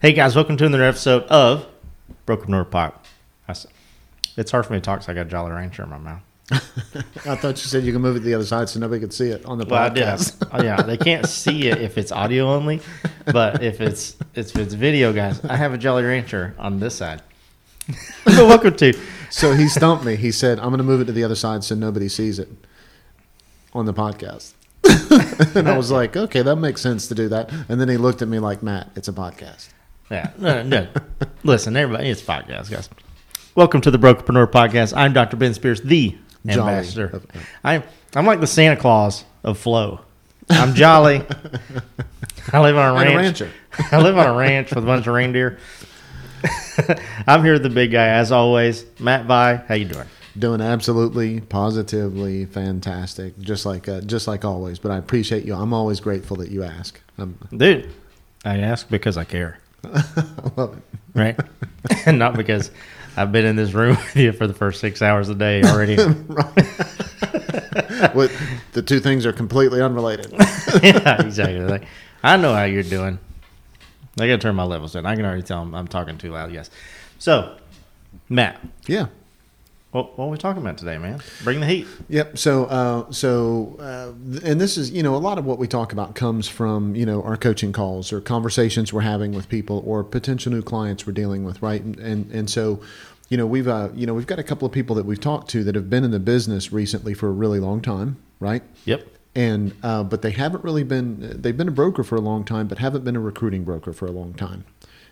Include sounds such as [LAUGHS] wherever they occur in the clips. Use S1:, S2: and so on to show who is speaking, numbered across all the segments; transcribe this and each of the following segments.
S1: Hey guys, welcome to another episode of Broken North Pop. It's hard for me to talk, because I got a Jolly Rancher in my mouth. [LAUGHS]
S2: I thought you said you can move it to the other side so nobody could see it on the
S1: Well,
S2: podcast. [LAUGHS]
S1: Oh, yeah, they can't see it if it's audio only, but if it's if it's video, guys, I have a Jolly Rancher on this side. [LAUGHS] welcome to
S2: so he stumped me. He said, "I'm going to move it to the other side so nobody sees it on the podcast." and I was like, "Okay, that makes sense to do that." And then he looked at me like, "Matt, it's a podcast."
S1: Yeah. No, no. [LAUGHS] Listen, everybody, it's podcast, guys. Welcome to the Brokerpreneur Podcast. I'm Dr. Ben Spears, the
S2: Jolly.
S1: ambassador. I'm I'm like the Santa Claus of flow. I'm jolly. [LAUGHS] I live on a ranch.
S2: rancher. [LAUGHS]
S1: I live on a ranch with a bunch of reindeer. I'm here with the big guy as always, Matt Vi. How you doing?
S2: Doing absolutely, positively fantastic, just like uh, just like always. But I appreciate you. I'm always grateful that you ask. Um,
S1: Dude, I ask because I care,
S2: I [LAUGHS] love it.
S1: right? and [LAUGHS] not because I've been in this room [LAUGHS] with you for the first six hours a day already.
S2: The two things are completely unrelated.
S1: yeah, exactly. Like, I know how you're doing. I got to turn my levels down. I can already tell I'm, I'm talking too loud. Yes. So, Matt,
S2: Yeah.
S1: What, what are we talking about today, man? Bring the heat.
S2: Yep. So, uh, so, uh, and this is, you know, a lot of what we talk about comes from, you know, our coaching calls or conversations we're having with people or potential new clients we're dealing with, right? And and, and so, you know, we've, uh, you know, we've got a couple of people that we've talked to that have been in the business recently for a really long time, right?
S1: Yep.
S2: And uh, but they haven't really been. They've been a broker for a long time, but haven't been a recruiting broker for a long time.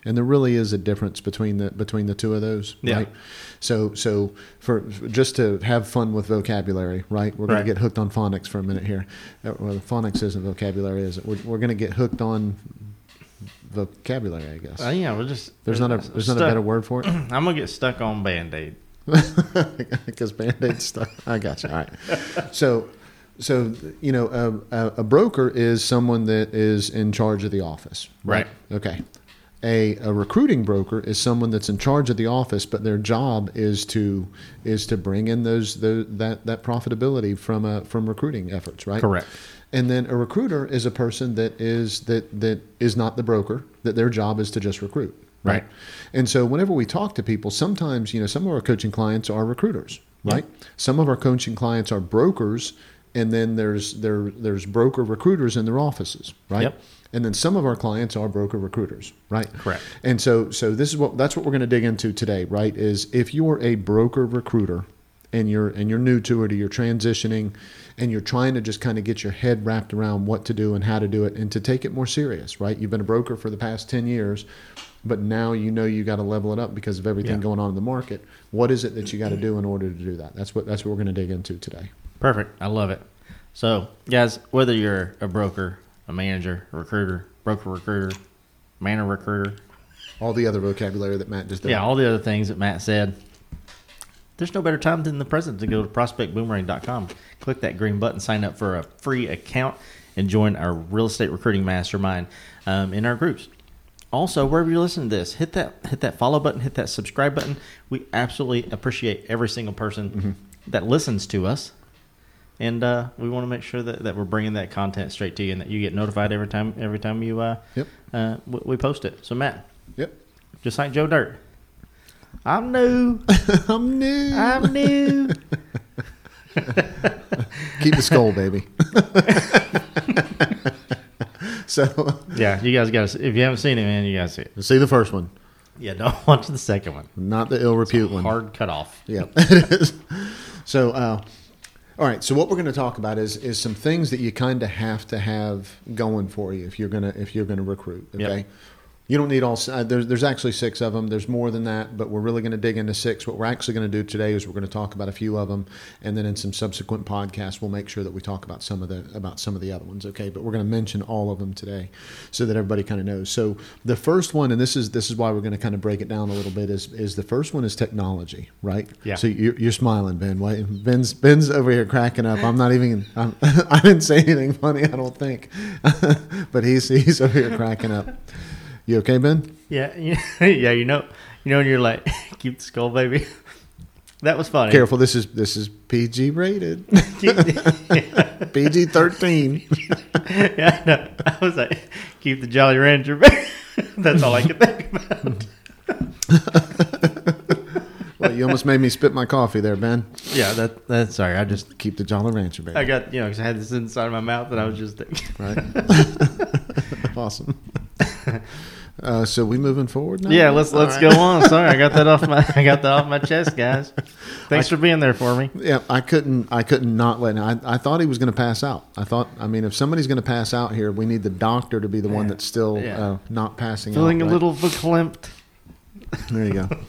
S2: And there really is a difference between the between the two of those,
S1: Yeah.
S2: right? So so for just to have fun with vocabulary, right? We're going
S1: Right.
S2: to get hooked on phonics for a minute here. Uh, Well, phonics isn't vocabulary, is it? We're, we're going to get hooked on vocabulary, I guess.
S1: Uh, yeah, we're just.
S2: there's not a there's not a better word for it [CLEARS THROAT]
S1: I'm going to get stuck on Band Aid.
S2: because band-aid [LAUGHS] stuff. I got you. All right. So, so you know, a, a, a broker is someone that is in charge of the office, right? Okay. A, a recruiting broker is someone that's in charge of the office, but their job is to is to bring in those, those that that profitability from uh, from recruiting efforts, right?
S1: Correct.
S2: And then a recruiter is a person that is that that is not the broker. That their job is to just recruit,
S1: Right.
S2: And so whenever we talk to people, sometimes you know some of our coaching clients are recruiters, right? Some of our coaching clients are brokers, and then there's there there's broker recruiters in their offices, right?
S1: Yep.
S2: And then some of our clients are broker recruiters, right?
S1: Correct.
S2: And so so this is what that's what we're going to dig into today, right? Is if you're a broker recruiter and you're and you're new to it or you're transitioning and you're trying to just kind of get your head wrapped around what to do and how to do it and to take it more serious, right? You've been a broker for the past 10 years, but now you know you got to level it up because of everything
S1: Yeah.
S2: going on in the market. What is it that you got to do in order to do that? That's what that's what we're going to dig into today.
S1: Perfect. I love it. So, guys, whether you're a broker, a manager, a recruiter, broker recruiter, manor recruiter,
S2: All the other vocabulary that Matt just did.
S1: yeah, all the other things that Matt said, there's no better time than the present to go to prospectboomerang.com. Click that green button, sign up for a free account, and join our real estate recruiting mastermind um, in our groups. Also, wherever you're listening to this, hit that hit that follow button, hit that subscribe button. We absolutely appreciate every single person that listens to us, and uh, we want to make sure that, that we're bringing that content straight to you, and that you get notified every time every time you uh,
S2: Yep.
S1: uh, we, we post it. So, Matt,
S2: Yep.
S1: just like Joe Dirt, I'm new. [LAUGHS]
S2: I'm new.
S1: I'm new. [LAUGHS]
S2: Keep the skull, baby. [LAUGHS] so
S1: yeah, you guys got to. If you haven't seen it, man, you got to see it.
S2: see the first one,
S1: Yeah, don't watch the second one.
S2: not the ill repute one.
S1: Hard cut off.
S2: Yeah, it is. So, uh, all right. So, what we're going to talk about is is some things that you kind of have to have going for you if you're gonna if you're gonna recruit. Okay.
S1: Yep.
S2: You don't need all. Uh, there's there's actually six of them. There's more than that, but we're really going to dig into six. What we're actually going to do today is we're going to talk about a few of them, and then in some subsequent podcasts, we'll make sure that we talk about some of the about some of the other ones. Okay, but we're going to mention all of them today, so that everybody kind of knows. So the first one, and this is this is why we're going to kind of break it down a little bit, is is the first one is technology, right?
S1: Yeah.
S2: So you're, you're smiling, Ben. Ben's Ben's over here cracking up. I'm not even. I'm, [LAUGHS] I didn't say anything funny. I don't think, [LAUGHS] but he's he's over here cracking up. You okay, Ben?
S1: Yeah, [LAUGHS] yeah, yeah. You know, you know when you're like, [LAUGHS] keep the skull, baby. [LAUGHS] That was funny.
S2: Careful, this is this is PG rated, PG thirteen.
S1: yeah, I. I was like, keep the Jolly Rancher. That's all I could think about.
S2: Well, you almost made me spit my coffee there, Ben.
S1: Yeah, that that's sorry. I just
S2: Keep the Jolly Rancher, baby.
S1: I got you know because I had this inside of my mouth and I was just thinking.
S2: right? awesome. Uh, so we moving forward now?
S1: Yeah, let's let's
S2: right.
S1: go on. Sorry, I got that off my [LAUGHS] I got that off my chest, guys. Thanks for being there for me.
S2: Yeah, I couldn't. I couldn't not let. I, I thought he was going to pass out. I thought. I mean, if somebody's going to pass out here, we need the doctor to be the one that's still
S1: Yeah.
S2: uh, not passing
S1: Feeling
S2: out.
S1: Feeling a
S2: right?
S1: little verklempt.
S2: There you go. [LAUGHS]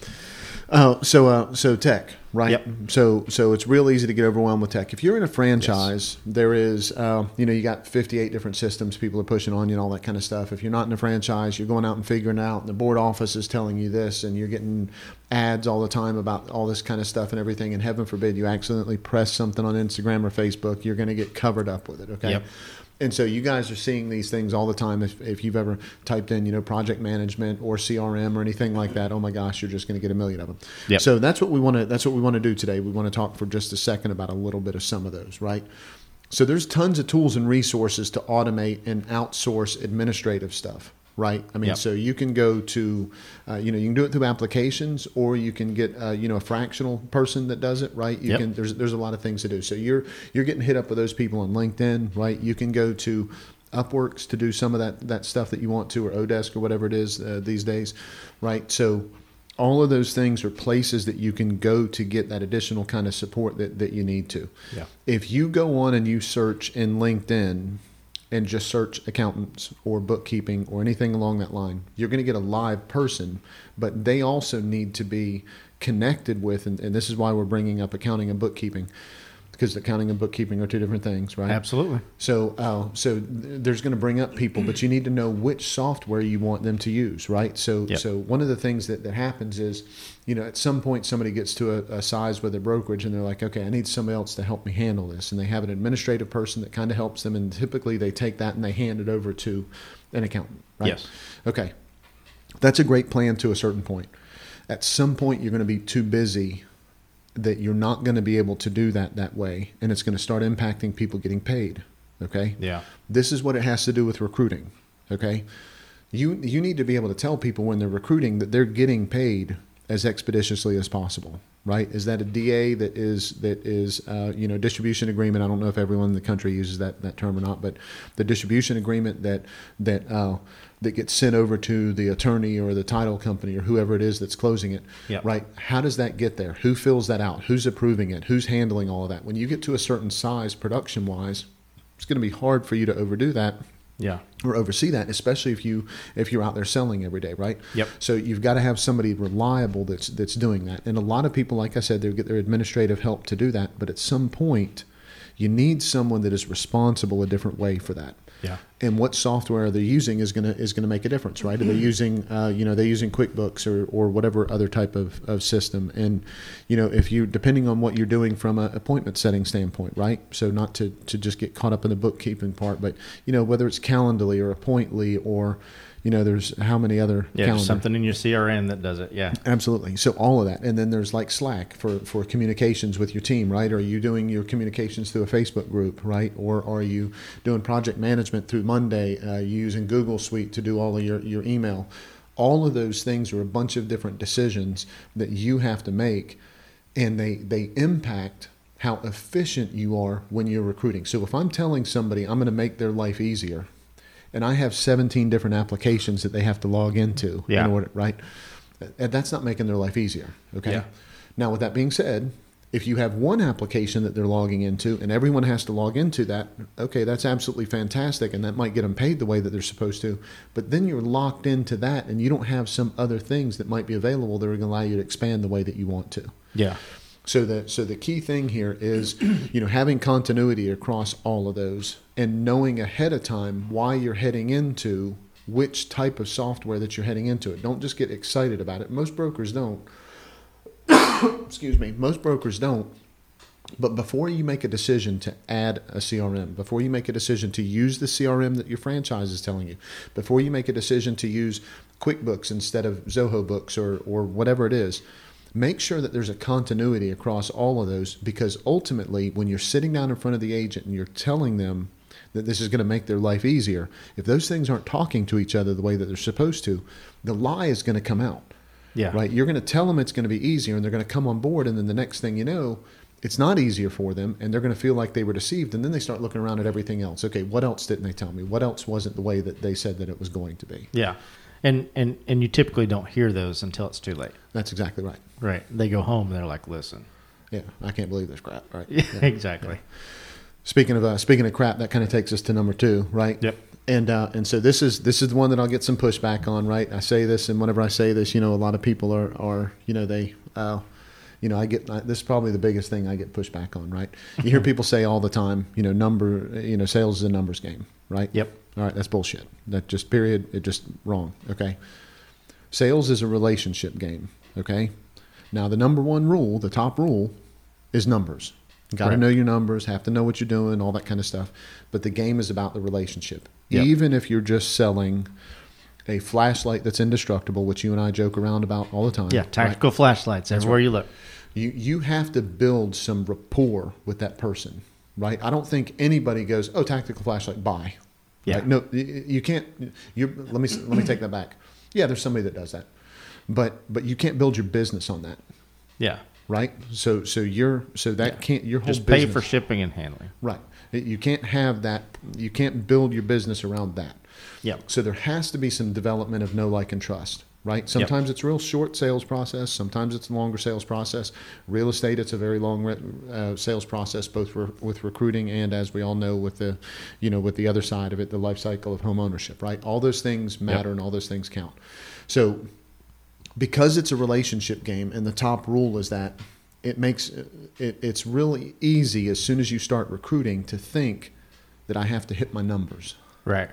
S2: Oh, so uh, so tech, right?
S1: Yep.
S2: So so it's real easy to get overwhelmed with tech. If you're in a franchise, there is, uh, you know, you got 58 different systems people are pushing on you and all that kind of stuff. If you're not in a franchise, you're going out and figuring out. And the board office is telling you this, and you're getting ads all the time about all this kind of stuff and everything. And heaven forbid you accidentally press something on Instagram or Facebook, you're going to get covered up with it. Okay.
S1: Yep.
S2: And so you guys are seeing these things all the time. If, if you've ever typed in, you know, project management or CRM or anything like that, oh my gosh, you're just going to get a million of them.
S1: Yep.
S2: So that's what we want to. That's what we want to do today. We want to talk for just a second about a little bit of some of those, right? So there's tons of tools and resources to automate and outsource administrative stuff, right? I mean,
S1: Yep.
S2: so you can go to, uh, you know, you can do it through applications, or you can get, uh, you know, a fractional person that does it, right? You
S1: Yep.
S2: can. There's there's a lot of things to do. So you're you're getting hit up with those people on LinkedIn, right? You can go to Upworks to do some of that that stuff that you want to, or Odesk or whatever it is uh, these days, right? So all of those things are places that you can go to get that additional kind of support that, that you need to.
S1: Yeah.
S2: If you go on and you search in LinkedIn and just search accountants or bookkeeping or anything along that line, you're going to get a live person, but they also need to be connected with, and, and this is why we're bringing up accounting and bookkeeping, because accounting and bookkeeping are two different things, right?
S1: Absolutely.
S2: So, uh, so th- there's going to bring up people, but you need to know which software you want them to use, right? So,
S1: Yep.
S2: so one of the things that, that happens is, you know, at some point somebody gets to a, a size with a brokerage and they're like, okay, I need somebody else to help me handle this, and they have an administrative person that kind of helps them, and typically they take that and they hand it over to an accountant, right?
S1: Yes.
S2: Okay, that's a great plan to a certain point. At some point, you're going to be too busy that you're not going to be able to do that that way, and it's going to start impacting people getting paid. Okay.
S1: Yeah.
S2: This is what it has to do with recruiting. Okay. You you need to be able to tell people when they're recruiting that they're getting paid as expeditiously as possible. Right? Is that a DA that is that is uh, you know distribution agreement? I don't know if everyone in the country uses that that term or not, but the distribution agreement that that uh, that gets sent over to the attorney or the title company or whoever it is that's closing it.
S1: Yep.
S2: Right? How does that get there? Who fills that out? Who's approving it? Who's handling all of that? When you get to a certain size production wise, it's going to be hard for you to overdo that
S1: Yeah.
S2: or oversee that, especially if you if you're out there selling every day, right?
S1: Yep.
S2: So you've got to have somebody reliable that's that's doing that. And a lot of people, like I said, they get their administrative help to do that. But at some point, you need someone that is responsible a different way for that.
S1: Yeah.
S2: And what software they're using is gonna is gonna make a difference, right? Are they using uh, you know they're using QuickBooks or, or whatever other type of, of system, and you know if you depending on what you're doing from an appointment setting standpoint, right? So not to to just get caught up in the bookkeeping part, but you know whether it's Calendly or Appointly or you know there's how many other
S1: Yeah.
S2: calendar
S1: something in your CRM that does it. Yeah.
S2: Absolutely. So all of that, and then there's like Slack for for communications with your team, right? Are you doing your communications through a Facebook group, right? Or are you doing project management through Monday? Uh, you using Google Suite to do all of your your email? All of those things are a bunch of different decisions that you have to make, and they they impact how efficient you are when you're recruiting. So if I'm telling somebody I'm going to make their life easier, and I have 17 different applications that they have to log into
S1: Yeah.
S2: in order, right? And that's not making their life easier. Okay.
S1: Yeah.
S2: Now, with that being said, if you have one application that they're logging into and everyone has to log into that, okay, that's absolutely fantastic. And that might get them paid the way that they're supposed to. But then you're locked into that and you don't have some other things that might be available that are going to allow you to expand the way that you want to.
S1: Yeah.
S2: So the so the key thing here is, you know, having continuity across all of those and knowing ahead of time why you're heading into which type of software that you're heading into it. Don't just get excited about it. Most brokers don't. [COUGHS] Excuse me. Most brokers don't. But before you make a decision to add a CRM, before you make a decision to use the CRM that your franchise is telling you, before you make a decision to use QuickBooks instead of Zoho Books or, or whatever it is, make sure that there's a continuity across all of those because ultimately when you're sitting down in front of the agent and you're telling them that this is going to make their life easier if those things aren't talking to each other the way that they're supposed to the lie is going to come out.
S1: Yeah.
S2: right? You're going to tell them it's going to be easier and they're going to come on board and then the next thing you know it's not easier for them and they're going to feel like they were deceived and then they start looking around at everything else. Okay what else didn't they tell me? What else wasn't the way that they said that it was going to be?
S1: Yeah. And and and you typically don't hear those until it's too late.
S2: that's exactly right
S1: Right. They go home and they're like, "Listen."
S2: yeah i can't believe this crap right [LAUGHS]
S1: Yeah. Exactly.
S2: Speaking of uh, speaking of crap, that kind of takes us to number two, right?
S1: Yep.
S2: And uh, and so this is this is the one that I'll get some pushback on, right? I say this, and whenever I say this, you know, a lot of people are are you know they, uh, you know, I get this is probably the biggest thing I get pushback on, right? You hear [LAUGHS] people say all the time, you know, number, you know, sales is a numbers game, right?
S1: Yep.
S2: All right, that's bullshit. That just period. It just wrong. Okay. Sales is a relationship game. Okay. Now the number one rule, the top rule, is numbers. Got to
S1: Correct.
S2: know your numbers, have to know what you're doing, all that kind of stuff. But the game is about the relationship.
S1: Yep.
S2: Even if you're just selling a flashlight that's indestructible, which you and I joke around about all the time.
S1: Yeah.
S2: right?
S1: Tactical flashlights everywhere you look.
S2: You you have to build some rapport with that person, right? I don't think anybody goes, "Oh, tactical flashlight, buy."
S1: Yeah.
S2: Right? No, you, can't. You let me let me take that back. Yeah, there's somebody that does that, but but you can't build your business on that,
S1: Yeah.
S2: right? So so you're so that
S1: Yeah.
S2: can't your whole
S1: Just pay
S2: business,
S1: for shipping and handling.
S2: right. You can't have that. You can't build your business around that.
S1: Yeah.
S2: So there has to be some development of know, like, and trust, right? Sometimes it's real short sales process. Sometimes it's a longer sales process. Real estate, it's a very long re- uh, sales process, both re- with recruiting and, as we all know, with the, you know, with the other side of it, the life cycle of home ownership, right? All those things matter and all those things count. So because it's a relationship game and the top rule is that it makes it, it's really easy as soon as you start recruiting to think that I have to hit my numbers,
S1: Right.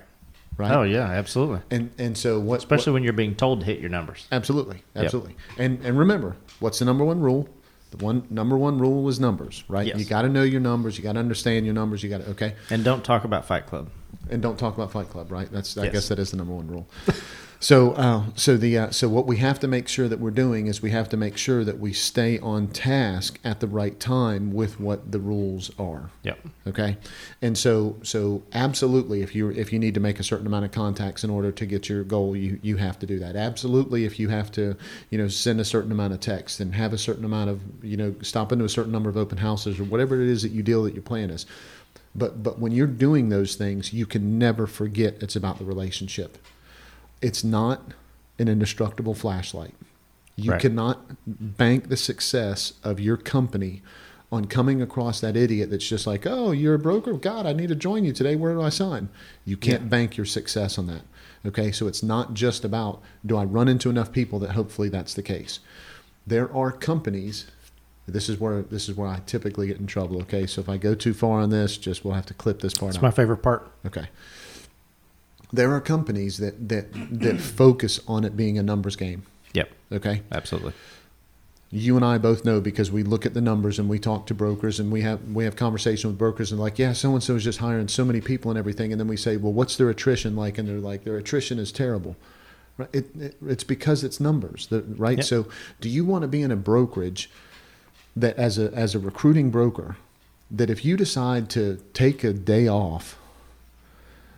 S2: Right?
S1: Oh yeah, absolutely.
S2: And and so what?
S1: Especially
S2: what-
S1: when you're being told to hit your numbers.
S2: absolutely,
S1: Yep.
S2: absolutely. And and remember, what's the number one rule? The one number one rule is numbers, right?
S1: Yes.
S2: You got to know your numbers. You got to understand your numbers. You got to okay,
S1: And don't talk about Fight Club.
S2: And don't talk about Fight Club, right? That's I
S1: Yes.
S2: guess that is the number one rule. [LAUGHS] So, uh, so the uh, so what we have to make sure that we're doing is we have to make sure that we stay on task at the right time with what the rules are.
S1: Yep.
S2: Okay, and so so absolutely, if you if you need to make a certain amount of contacts in order to get your goal, you you have to do that. Absolutely, if you have to, you know, send a certain amount of text and have a certain amount of, you know, stop into a certain number of open houses or whatever it is that you deal that your plan is. But but when you're doing those things, you can never forget it's about the relationship. It's not an indestructible flashlight. You
S1: Right.
S2: cannot bank the success of your company on coming across that idiot that's just like, oh, you're a broker? God, I need to join you today. Where do I sign? You can't
S1: Yeah.
S2: bank your success on that. Okay, so it's not just about do I run into enough people that hopefully that's the case. There are companies. This is where this is where I typically get in trouble. Okay, so if I go too far on this, just we'll have to clip this part
S1: It's my favorite part.
S2: Okay. There are companies that that that [CLEARS THROAT] focus on it being a numbers game.
S1: Yep.
S2: Okay.
S1: Absolutely.
S2: You and I both know because we look at the numbers and we talk to brokers and we have we have conversation with brokers and like, yeah, so and so is just hiring so many people and everything, and then we say, well, what's their attrition like? And they're like, their attrition is terrible. Right? It, it, it's because it's numbers, right?
S1: Yep.
S2: So, do you want to be in a brokerage that, as a as a recruiting broker, that if you decide to take a day off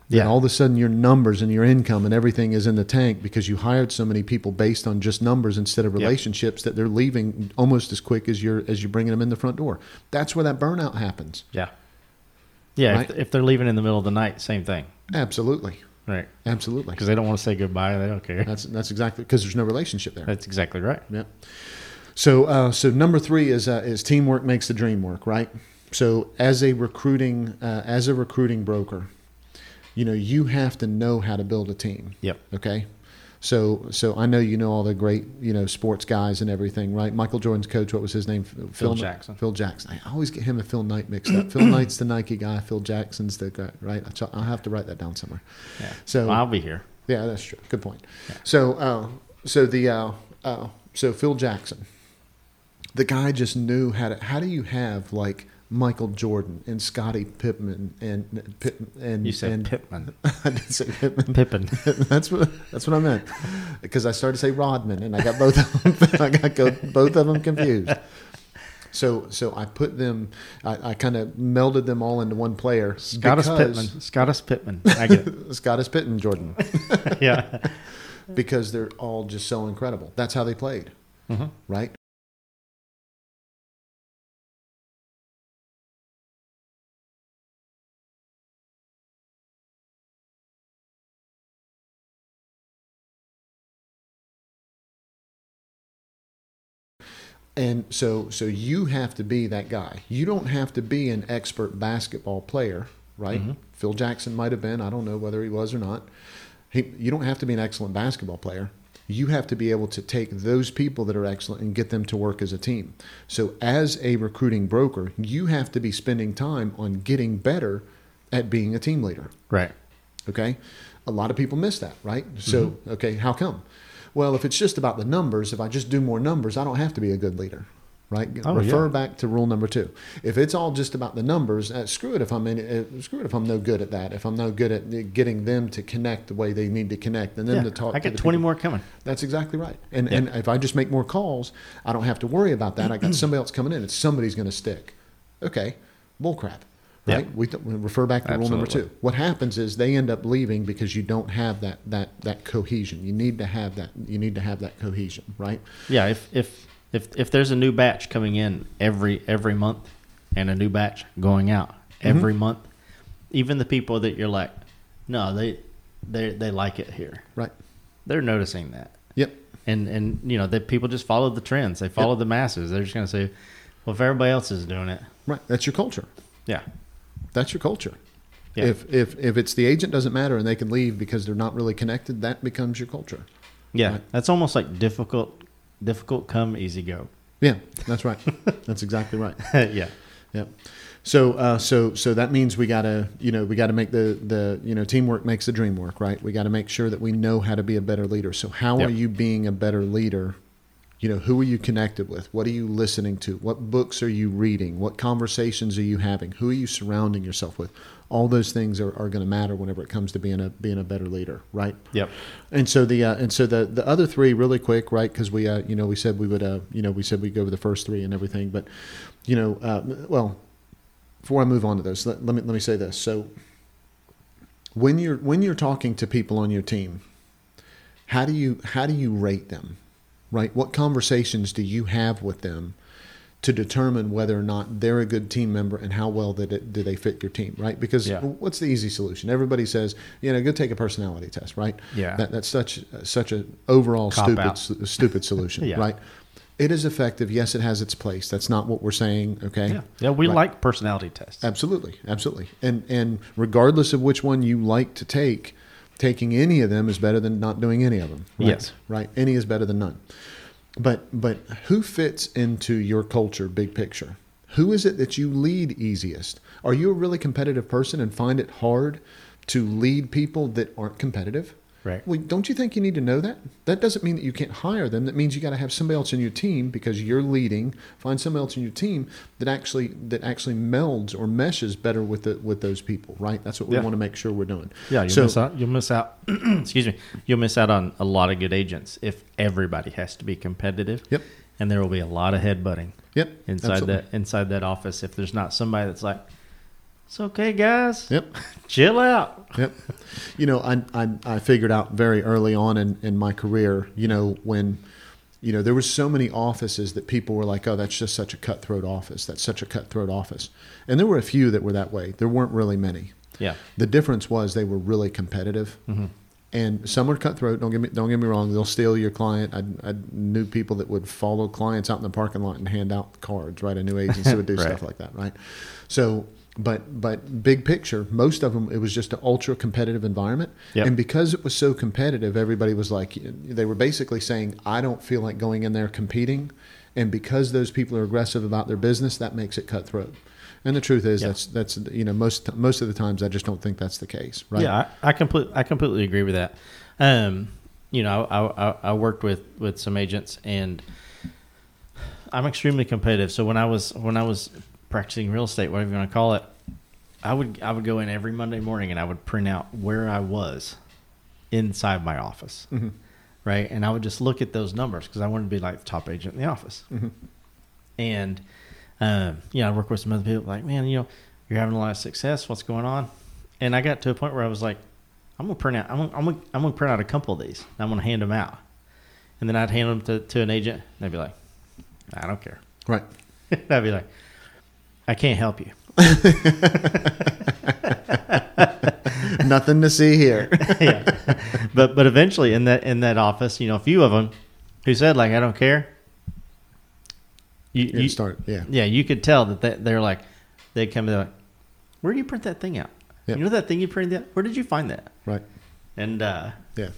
S2: then
S1: Yeah.
S2: all of a sudden your numbers and your income and everything is in the tank because you hired so many people based on just numbers instead of
S1: Yep.
S2: relationships that they're leaving almost as quick as you're as you're bringing them in the front door. That's where that burnout happens.
S1: Yeah. Yeah.
S2: Right?
S1: If, if they're leaving in the middle of the night, same thing.
S2: Absolutely,
S1: Right.
S2: absolutely.
S1: Because they don't want to say goodbye. They don't care.
S2: That's that's exactly because there's no relationship there.
S1: That's exactly right.
S2: Yep. So uh, so number three is uh, is teamwork makes the dream work, right? So as a recruiting uh, as a recruiting broker, you know you have to know how to build a team.
S1: Yep.
S2: Okay. So, so I know you know all the great, you know, sports guys and everything, right? Michael Jordan's coach, what was his name?
S1: Phil Jackson.
S2: Phil Jackson. I always get him and Phil Knight mixed up. Phil [CLEARS THROAT] Knight's the Nike guy. Phil Jackson's the guy, right? I'll- have to write that down somewhere.
S1: Yeah.
S2: So-
S1: Well, I'll be here.
S2: Yeah, that's true. Good point. So, uh, so the uh, uh, so Phil Jackson, the guy just knew how to. How do you have like Michael Jordan and Scottie Pippen and Pippen and
S1: You said
S2: and,
S1: Pittman. [LAUGHS]
S2: I did say Pippen. [LAUGHS] That's what that's what I meant because I started to say Rodman and I got both of them [LAUGHS] I got both of them confused. So so I put them I, I kind of melded them all into one player.
S1: Scottish
S2: because-
S1: Pittman. Scottish Pittman. I get it.
S2: Scottish Pippen Jordan
S1: yeah.
S2: because they're all just so incredible. That's how they played,
S1: Mhm.
S2: right? And so so you have to be that guy. You don't have to be an expert basketball player, right?
S1: Mhm.
S2: Phil Jackson might have been. I don't know whether he was or not. He, you don't have to be an excellent basketball player. You have to be able to take those people that are excellent and get them to work as a team. So, as a recruiting broker, you have to be spending time on getting better at being a team leader.
S1: Right.
S2: Okay. A lot of people miss that, right? So, okay, how come? Well, if it's just about the numbers, if I just do more numbers, I don't have to be a good leader, right?
S1: Oh,
S2: Refer
S1: yeah.
S2: back to rule number two. If it's all just about the numbers, uh, screw it if I'm in, uh, screw it if I'm no good at that. If I'm no good at getting them to connect the way they need to connect and them
S1: Yeah.
S2: to talk.
S1: I
S2: the
S1: 20
S2: people.
S1: more coming.
S2: That's exactly right. And
S1: Yeah.
S2: and if I just make more calls, I don't have to worry about that. I got [CLEARS THROAT] somebody else coming in, and somebody's going to stick. Okay, bull crap.
S1: Yeah.
S2: Right? We, th- we refer back to rule number two. What happens is they end up leaving because you don't have that that that cohesion. You need to have that. You need to have that cohesion, right?
S1: Yeah, if if if if there's a new batch coming in every every month and a new batch going out mm-hmm. every month, even the people that you're like, no, they they they like it here.
S2: Right.
S1: They're noticing that.
S2: Yep.
S1: And and you know, that people just follow the trends. They follow the masses. They're just going to say, well, if everybody else is doing it,
S2: Right. That's your culture.
S1: yeah.
S2: That's your culture.
S1: Yeah.
S2: If if if it's the agent doesn't matter and they can leave because they're not really connected, that becomes your culture.
S1: Yeah.
S2: Right.
S1: That's almost like difficult difficult come easy go.
S2: Yeah, that's right. [LAUGHS] that's exactly right. [LAUGHS]
S1: yeah.
S2: Yep. So uh, so so that means we gotta you know we gotta make the the you know teamwork makes the dream work right. We got to make sure that we know how to be a better leader. So how
S1: Yep.
S2: are you being a better leader? You know who are you connected with? What are you listening to? What books are you reading? What conversations are you having? Who are you surrounding yourself with? All those things are, are going to matter whenever it comes to being a being a better leader, right?
S1: Yep.
S2: And so the uh, and so the the other three really quick, right? Because we uh, you know we said we would uh, you know we said we'd go over the first three and everything, but you know uh, well before I move on to those, let, let me let me say this. So when you're when you're talking to people on your team, how do you how do you rate them, right? What conversations do you have with them to determine whether or not they're a good team member and how well that it, do they fit your team, right? Because
S1: Yeah.
S2: what's the easy solution? Everybody says, you know, go take a personality test, right?
S1: Yeah.
S2: That, that's such such a overall
S1: Cop
S2: stupid s- stupid solution, [LAUGHS]
S1: Yeah.
S2: right? It is effective. Yes, it has its place. That's not what we're saying. Okay.
S1: Yeah. Yeah, we
S2: Right.
S1: like personality tests.
S2: Absolutely, absolutely. And and regardless of which one you like to take, taking any of them is better than not doing any of them. Right?
S1: Yes.
S2: Right. Any is better than none. But but who fits into your culture, big picture? Who is it that you lead easiest? Are you a really competitive person and find it hard to lead people that aren't competitive?
S1: Right.
S2: Well, don't you think you need to know that? That doesn't mean that you can't hire them. That means you got to have somebody else in your team because you're leading. Find somebody else in your team that actually that actually melds or meshes better with the with those people. Right. That's what we
S1: Yeah.
S2: want to make sure we're doing.
S1: Yeah, you'll
S2: So-
S1: miss out. You'll miss out. [CLEARS THROAT] excuse me. You'll miss out on a lot of good agents if everybody has to be competitive.
S2: Yep.
S1: And there will be a lot of headbutting
S2: Yep.
S1: inside
S2: absolutely.
S1: that inside that office if there's not somebody that's like, "It's okay, guys.
S2: Yep. [LAUGHS]
S1: Chill out."
S2: Yep. You know, I, I I figured out very early on in, in my career, you know, when you know, there was so many offices that people were like, "Oh, that's just such a cutthroat office. That's such a cutthroat office." And there were a few that were that way. There weren't really many.
S1: Yeah.
S2: The difference was they were really competitive. Mm-hmm. And some were cutthroat. Don't get me don't get me wrong. They'll steal your client. I, I knew people that would follow clients out in the parking lot and hand out cards. Right, I knew agents [LAUGHS] that would do
S1: Right.
S2: stuff like that. Right. So, but but big picture, most of them it was just an ultra competitive environment.
S1: Yep.
S2: And because it was so competitive, everybody was like, they were basically saying, I don't feel like going in there competing. And because those people are aggressive about their business, that makes it cutthroat. And the truth is,
S1: Yeah.
S2: that's that's you know most most of the times I just don't think that's the case, right?
S1: Yeah, I, I completely I completely agree with that. Um, you know, I, I I worked with with some agents and I'm extremely competitive. So when I was when I was practicing real estate, whatever you want to call it, I would I would go in every Monday morning and I would print out where I was inside my office,
S2: Mm-hmm.
S1: right? And I would just look at those numbers because I wanted to be like the top agent in the office.
S2: Mm-hmm.
S1: And um, you know, I work with some other people like, man, you know, you're having a lot of success. What's going on? And I got to a point where I was like, I'm gonna print out. I'm gonna, I'm gonna, I'm gonna print out a couple of these. And I'm gonna hand them out. And then I'd hand them to, to an agent. And they'd be like, I don't care.
S2: Right. [LAUGHS]
S1: I'd be like, I can't help you. [LAUGHS]
S2: Nothing to see here. [LAUGHS]
S1: yeah. But but eventually in that in that office, you know, a few of them who said like I don't care. You,
S2: You start. Yeah.
S1: yeah, you could tell that they, they're like they come to like, where do you print that thing out?
S2: Yep.
S1: You know that thing you printed out? Where did you find that?
S2: Right.
S1: And uh,
S2: Yeah.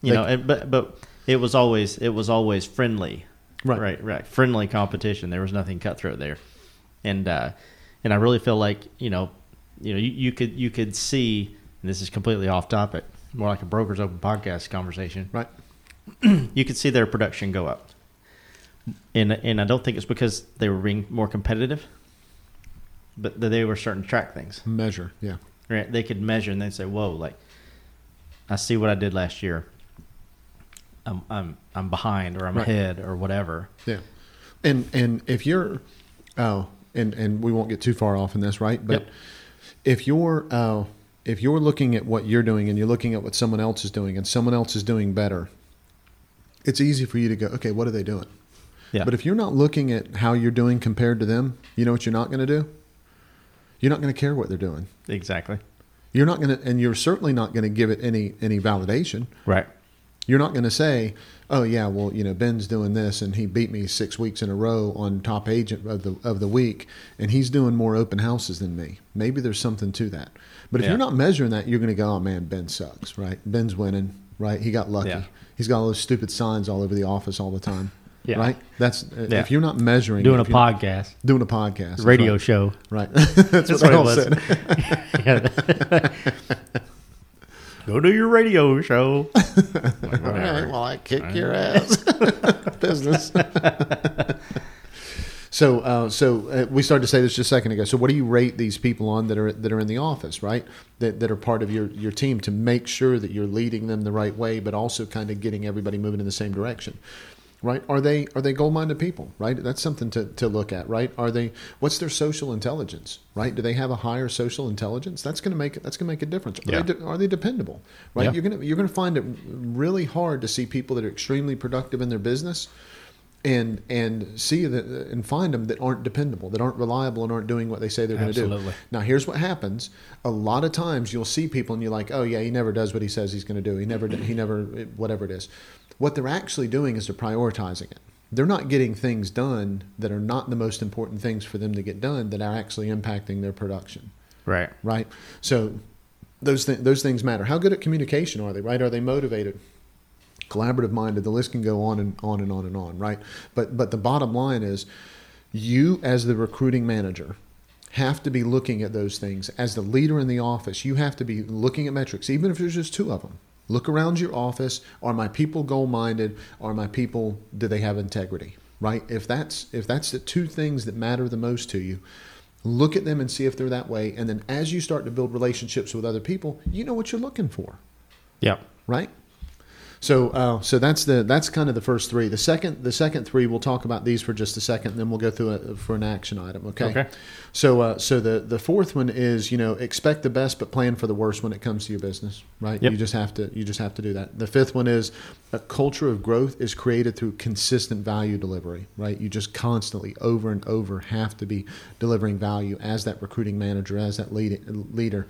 S1: you
S2: They-
S1: know, and, but but it was always it was always friendly,
S2: Right.
S1: right, right, friendly competition. There was nothing cutthroat there, and uh, and I really feel like you know, you know, you, you could you could see. And this is completely off topic, more like a brokers open podcast conversation.
S2: Right. [CLEARS THROAT]
S1: You could see their production go up, and and I don't think it's because they were being more competitive, but that they were starting to track things.
S2: Measure. Yeah.
S1: Right? They could measure and they'd say, "Whoa, like I see what I did last year. I'm I'm I'm behind or I'm
S2: Right.
S1: ahead or whatever."
S2: Yeah. And and if you're oh and and we won't get too far off in this, right? But
S1: Yep.
S2: if you're uh if you're looking at what you're doing and you're looking at what someone else is doing and someone else is doing better, it's easy for you to go, okay, what are they doing?
S1: Yeah.
S2: But if you're not looking at how you're doing compared to them, you know what you're not going to do? You're not going to care what they're doing.
S1: exactly.
S2: You're not going to, and you're certainly not going to give it any any validation.
S1: Right.
S2: You're not going to say, "Oh yeah, well, you know, Ben's doing this, and he beat me six weeks in a row on top agent of the of the week, and he's doing more open houses than me." Maybe there's something to that. But if
S1: Yeah.
S2: you're not measuring that, you're going to go, "Oh man, Ben sucks." Right? Ben's winning. Right? He got lucky.
S1: Yeah.
S2: He's got all those stupid signs all over the office all the time.
S1: Yeah.
S2: Right? That's
S1: Yeah.
S2: if you're not measuring
S1: Doing a
S2: if you're not-
S1: podcast,
S2: doing a podcast,
S1: radio
S2: right.
S1: show.
S2: Right. [LAUGHS] That's,
S1: That's
S2: what
S1: what
S2: all
S1: was. [LAUGHS] [LAUGHS] Go do your radio show. Like, [LAUGHS]
S2: All right, well, I kick your ass. [LAUGHS] Business. [LAUGHS] so, uh, so uh, we started to say this just a second ago. So, what do you rate these people on that are that are in the office, right? That that are part of your your team to make sure that you're leading them the right way, but also kind of getting everybody moving in the same direction. Right? Are they are they goal minded people? Right? That's something to, to look at. Right? Are they? What's their social intelligence? Right? Do they have a higher social intelligence? That's going to make that's going to make a difference. Are,
S1: Yeah.
S2: they, de- are they dependable? Right?
S1: Yeah.
S2: You're gonna you're gonna find it really hard to see people that are extremely productive in their business, and and see that and find them that aren't dependable, that aren't reliable, and aren't doing what they say they're going to do.
S1: Absolutely.
S2: Now, here's what happens: a lot of times you'll see people, and you're like, "Oh yeah, he never does what he says he's going to do. He never he never whatever it is." What they're actually doing is they're prioritizing it. They're not getting things done that are not the most important things for them to get done that are actually impacting their production
S1: Right.
S2: right? So those th- those things matter. How good at communication are they? Right? Are they motivated? Collaborative minded. The list can go on and on and on and on, right? But but the bottom line is, you as the recruiting manager have to be looking at those things as the leader in the office. You have to be looking at metrics, even if there's just two of them. Look around your office. Are my people goal minded? Are my people do they have integrity? Right? If that's if that's the two things that matter the most to you, look at them and see if they're that way. And then as you start to build relationships with other people, you know what you're looking for,
S1: Yep.
S2: right? So, uh, so that's the that's kind of the first three. The second the second three, we'll talk about these for just a second, and then we'll go through it for an action item. Okay.
S1: Okay.
S2: So, uh, so the the fourth one is you know expect the best but plan for the worst when it comes to your business, right?
S1: Yep.
S2: You just have to you just have to do that. The fifth one is a culture of growth is created through consistent value delivery, right? You just constantly over and over have to be delivering value as that recruiting manager, as that lead, leader.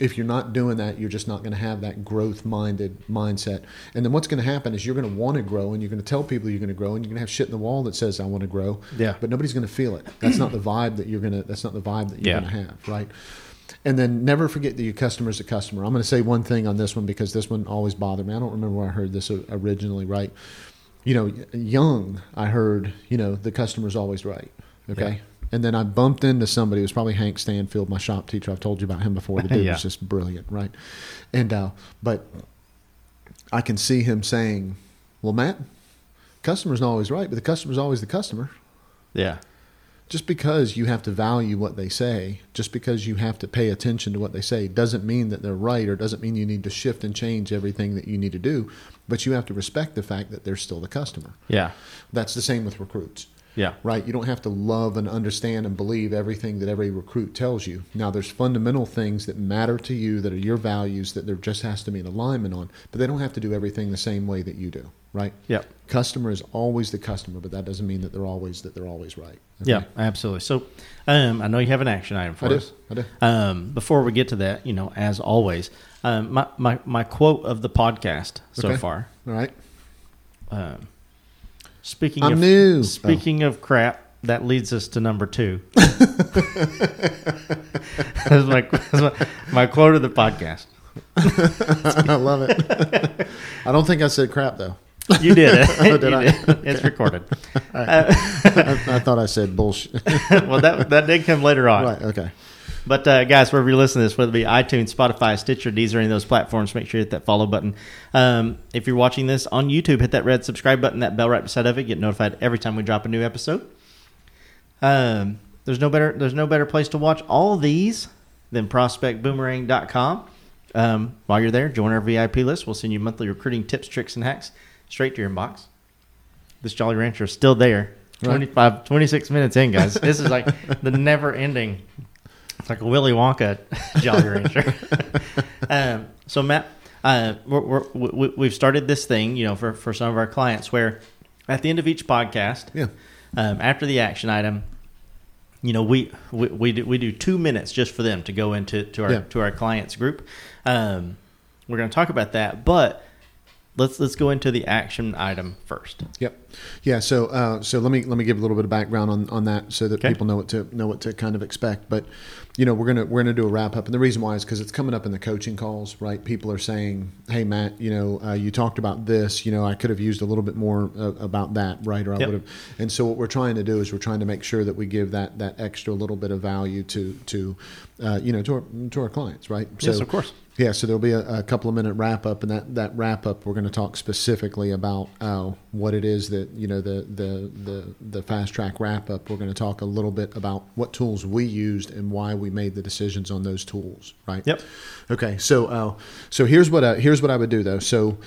S2: If you're not doing that, you're just not going to have that growth minded mindset. And then what's going to happen is you're going to want to grow and you're going to tell people you're going to grow and you're going to have shit in the wall that says I want to grow.
S1: Yeah.
S2: But nobody's going to feel it. That's not the vibe that you're going to that's not the vibe that you're
S1: Yeah.
S2: going to have, right? And then never forget that your customer's a customer. I'm going to say one thing on this one because this one always bothered me. I don't remember where I heard this originally, right? You know, young, I heard, you know, the customer's always right. Okay.
S1: Yeah.
S2: And then I bumped into somebody. It was probably Hank Stanfield, my shop teacher. I've told you about him before. The [LAUGHS] dude
S1: Yeah.
S2: was just brilliant, right? And uh, but I can see him saying, "Well, Matt, customer's not always right, but the customer's always the customer."
S1: Yeah.
S2: just because you have to value what they say, just because you have to pay attention to what they say, doesn't mean that they're right or doesn't mean you need to shift and change everything that you need to do. But you have to respect the fact that they're still the customer.
S1: Yeah.
S2: That's the same with recruits.
S1: Yeah.
S2: Right? You don't have to love and understand and believe everything that every recruit tells you. Now, there's fundamental things that matter to you that are your values that there just has to be an alignment on, but they don't have to do everything the same way that you do. Right?
S1: Yeah.
S2: Customer is always the customer, but that doesn't mean that they're always that they're always right. Okay?
S1: Yeah, absolutely. So, um, I know you have an action item for
S2: I do.
S1: us.
S2: I do.
S1: Um, before we get to that, you know, as always, um, my, my, my quote of the podcast so
S2: Okay.
S1: far.
S2: All right.
S1: Um, speaking
S2: I'm
S1: of
S2: new. Oh.
S1: speaking of crap, that leads us to number two. [LAUGHS] that's my, that's my my quote of the podcast. [LAUGHS]
S2: I love it. I don't think I said crap though.
S1: You did. [LAUGHS]
S2: Oh, did
S1: You
S2: I?
S1: did. It's recorded.
S2: Uh, I, I thought I said bullshit.
S1: well, that that did come later on.
S2: right. Okay.
S1: But uh, guys, wherever you listen to this, whether it be iTunes, Spotify, Stitcher, Deezer, any of those platforms, make sure you hit that follow button. Um, if you're watching this on YouTube, hit that red subscribe button, that bell right beside of it, get notified every time we drop a new episode. Um, there's no better there's no better place to watch all these than prospectboomerang.com. Um, while you're there, join our VIP list. We'll send you monthly recruiting tips, tricks, and hacks straight to your inbox. This Jolly Rancher is still there.
S2: Right.
S1: 25, 26 minutes in, guys. This is like [LAUGHS] the never ending. It's like a Willy Wonka [LAUGHS] Jolly Rancher. [LAUGHS] um, so, Matt, uh, we're, we're, we, we've started this thing, you know, for, for some of our clients where at the end of each podcast,
S2: Yeah.
S1: um, after the action item, you know, we, we, we, do, we do two minutes just for them to go into to our,
S2: Yeah.
S1: to our clients group. Um, we're going to talk about that, but let's, let's go into the action item first.
S2: Yep. Yeah. So, uh, so let me let me give a little bit of background on, on that so that
S1: Okay.
S2: people know what to know what to kind of expect. But, you know, we're gonna we're gonna do a wrap up, and the reason why is because it's coming up in the coaching calls, right? People are saying, "Hey, Matt, you know, uh, you talked about this. You know, I could have used a little bit more uh, about that, right? Or I
S1: Yep.
S2: would have." And so, what we're trying to do is we're trying to make sure that we give that that extra little bit of value to to uh, you know to our to our clients, right?
S1: Yes, of course.
S2: Yeah, so there'll be a, a couple of minute wrap up, and that, that wrap up we're going to talk specifically about uh, what it is that you know the the the the fast track wrap up. We're going to talk a little bit about what tools we used and why we made the decisions on those tools. Right.
S1: Yep.
S2: Okay. So uh, so here's what I, here's what I would do though. So.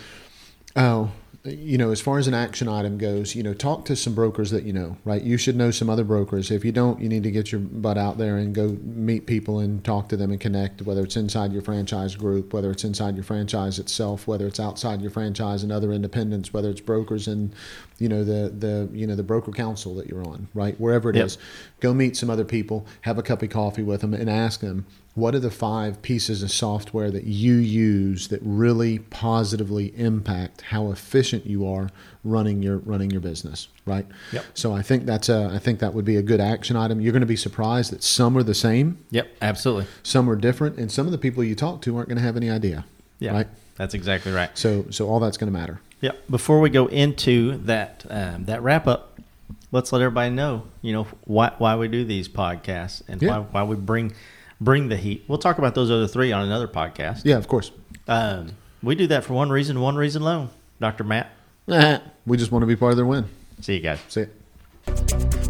S2: Uh, you know, as far as an action item goes, you know, talk to some brokers that you know, right? You should know some other brokers. If you don't, you need to get your butt out there and go meet people and talk to them and connect, whether it's inside your franchise group, whether it's inside your franchise itself, whether it's outside your franchise and other independents, whether it's brokers and, you know, the, the, you know, the broker council that you're on, right? Wherever it is,
S1: Yep.
S2: Go meet some other people, have a cup of coffee with them and ask them, what are the five pieces of software that you use that really positively impact how efficient you are running your running your business right
S1: Yep.
S2: so i think that's a i think that would be a good action item you're going to be surprised that some are the same
S1: Yep. Absolutely.
S2: some are different and some of the people you talk to aren't going to have any idea
S1: Yeah.
S2: right
S1: That's exactly right.
S2: so so all that's going to matter
S1: Yep. Before we go into that um, that wrap up, let's let everybody know, you know, why why we do these podcasts and
S2: Yeah.
S1: why why we bring bring the heat. We'll talk about those other three on another podcast.
S2: yeah of course
S1: Um, we do that for one reason, one reason alone. Doctor Matt. [LAUGHS]
S2: we just want to be part of their win
S1: See you guys.
S2: see it